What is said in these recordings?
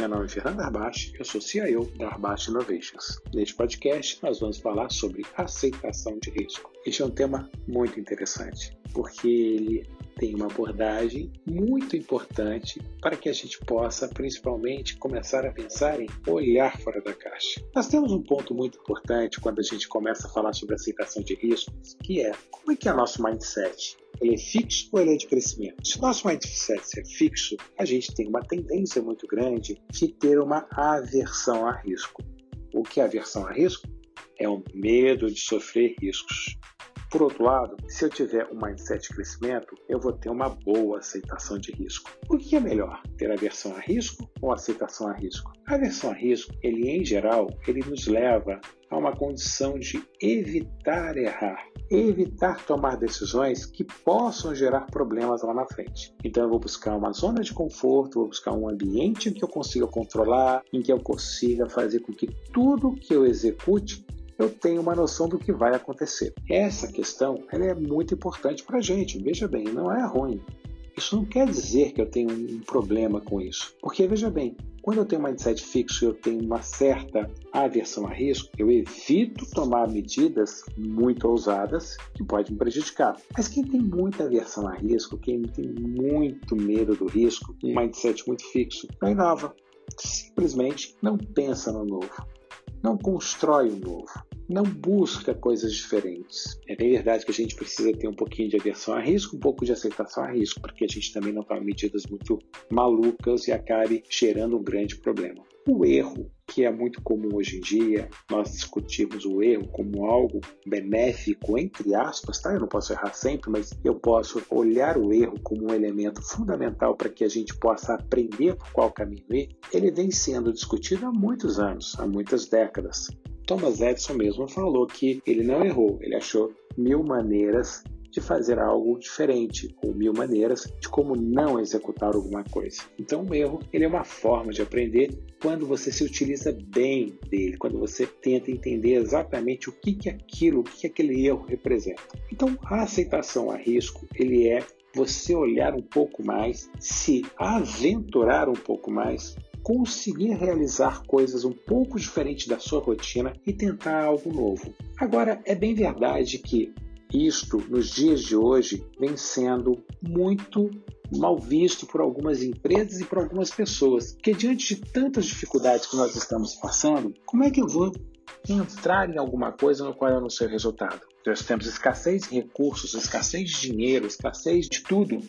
Meu nome é Fernando Arbache, eu sou CIO da Arbache Innovations. Neste podcast, nós vamos falar sobre aceitação de risco. Este é um tema muito interessante, porque ele tem uma abordagem muito importante para que a gente possa, principalmente, começar a pensar em olhar fora da caixa. Nós temos um ponto muito importante quando a gente começa a falar sobre aceitação de riscos, que é como é que é nosso mindset? Ele é fixo ou ele é de crescimento? Se nosso mindset é fixo, a gente tem uma tendência muito grande de ter uma aversão a risco. O que é aversão a risco? É o medo de sofrer riscos. Por outro lado, se eu tiver um mindset de crescimento, eu vou ter uma boa aceitação de risco. O que é melhor, ter aversão a risco ou aceitação a risco? A aversão a risco, ele em geral, ele nos leva a uma condição de evitar errar, evitar tomar decisões que possam gerar problemas lá na frente. Então eu vou buscar uma zona de conforto, vou buscar um ambiente em que eu consiga controlar, em que eu consiga fazer com que tudo que eu execute eu tenho uma noção do que vai acontecer. Essa questão ela é muito importante para a gente. Veja bem, não é ruim. Isso não quer dizer que eu tenho um problema com isso. Porque, veja bem, quando eu tenho um mindset fixo e eu tenho uma certa aversão a risco, eu evito tomar medidas muito ousadas que podem me prejudicar. Mas quem tem muita aversão a risco, quem tem muito medo do risco, um mindset muito fixo, não inova. Simplesmente não pensa no novo não constrói o novo, não busca coisas diferentes. É bem verdade que a gente precisa ter um pouquinho de aversão a risco, um pouco de aceitação a risco, porque a gente também não toma medidas muito malucas e acabe gerando um grande problema. O erro que é muito comum hoje em dia, nós discutimos o erro como algo benéfico, entre aspas, tá? Eu não posso errar sempre, mas eu posso olhar o erro como um elemento fundamental para que a gente possa aprender por qual caminho ir. Ele vem sendo discutido há muitos anos, há muitas décadas. Thomas Edison mesmo falou que ele não errou, ele achou mil maneiras de fazer algo diferente ou mil maneiras de como não executar alguma coisa. Então, o erro ele é uma forma de aprender quando você se utiliza bem dele, quando você tenta entender exatamente o que, que aquilo, o que, que aquele erro representa. Então, a aceitação a risco ele é você olhar um pouco mais, se aventurar um pouco mais conseguir realizar coisas um pouco diferentes da sua rotina e tentar algo novo. Agora, é bem verdade que isto, nos dias de hoje, vem sendo muito mal visto por algumas empresas e por algumas pessoas. Porque diante de tantas dificuldades que nós estamos passando, como é que eu vou entrar em alguma coisa no qual eu não sei o resultado? Nós temos escassez de recursos, escassez de dinheiro, escassez de tudo.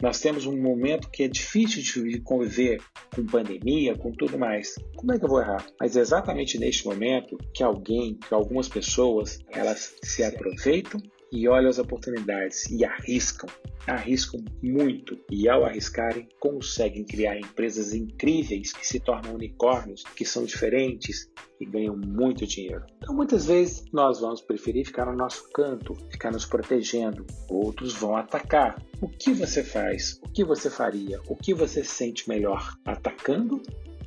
Nós temos um momento que é difícil de conviver com pandemia, com tudo mais. Como é que eu vou errar? Mas é exatamente neste momento que alguém, que algumas pessoas, elas se aproveitam e olham as oportunidades e arriscam, arriscam muito e ao arriscarem conseguem criar empresas incríveis que se tornam unicórnios, que são diferentes e ganham muito dinheiro. Então muitas vezes nós vamos preferir ficar no nosso canto, ficar nos protegendo, outros vão atacar. O que você faz? O que você faria? O que você sente melhor? Atacando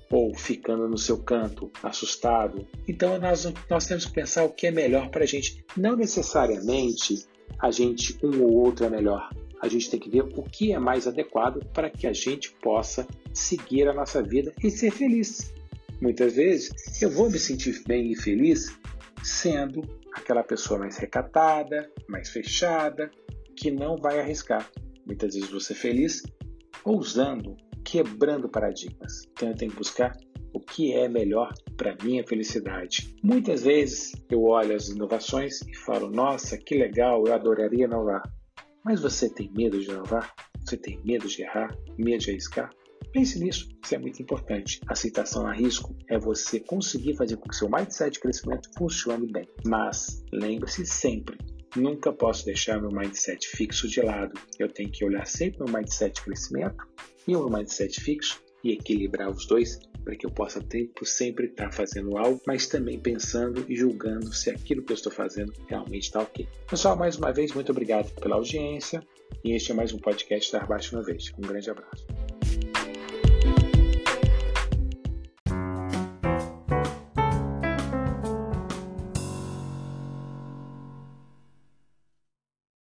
ou ficando no seu canto, assustado. Então nós, nós temos que pensar o que é melhor para a gente. Não necessariamente a gente, um ou outro é melhor. A gente tem que ver o que é mais adequado para que a gente possa seguir a nossa vida e ser feliz. Muitas vezes eu vou me sentir bem e feliz sendo aquela pessoa mais recatada, mais fechada, que não vai arriscar. Muitas vezes você feliz ousando quebrando paradigmas. Então eu tenho que buscar o que é melhor para minha felicidade. Muitas vezes eu olho as inovações e falo: "Nossa, que legal, eu adoraria inovar". Mas você tem medo de inovar? Você tem medo de errar? Medo de arriscar? Pense nisso, isso é muito importante. Aceitação a risco é você conseguir fazer com que seu mindset de crescimento funcione bem. Mas lembre-se sempre Nunca posso deixar meu mindset fixo de lado. Eu tenho que olhar sempre meu mindset de crescimento e meu mindset fixo e equilibrar os dois para que eu possa tempo sempre estar fazendo algo, mas também pensando e julgando se aquilo que eu estou fazendo realmente está ok. Pessoal, mais uma vez, muito obrigado pela audiência e este é mais um podcast da Arbaixo uma vez. Um grande abraço.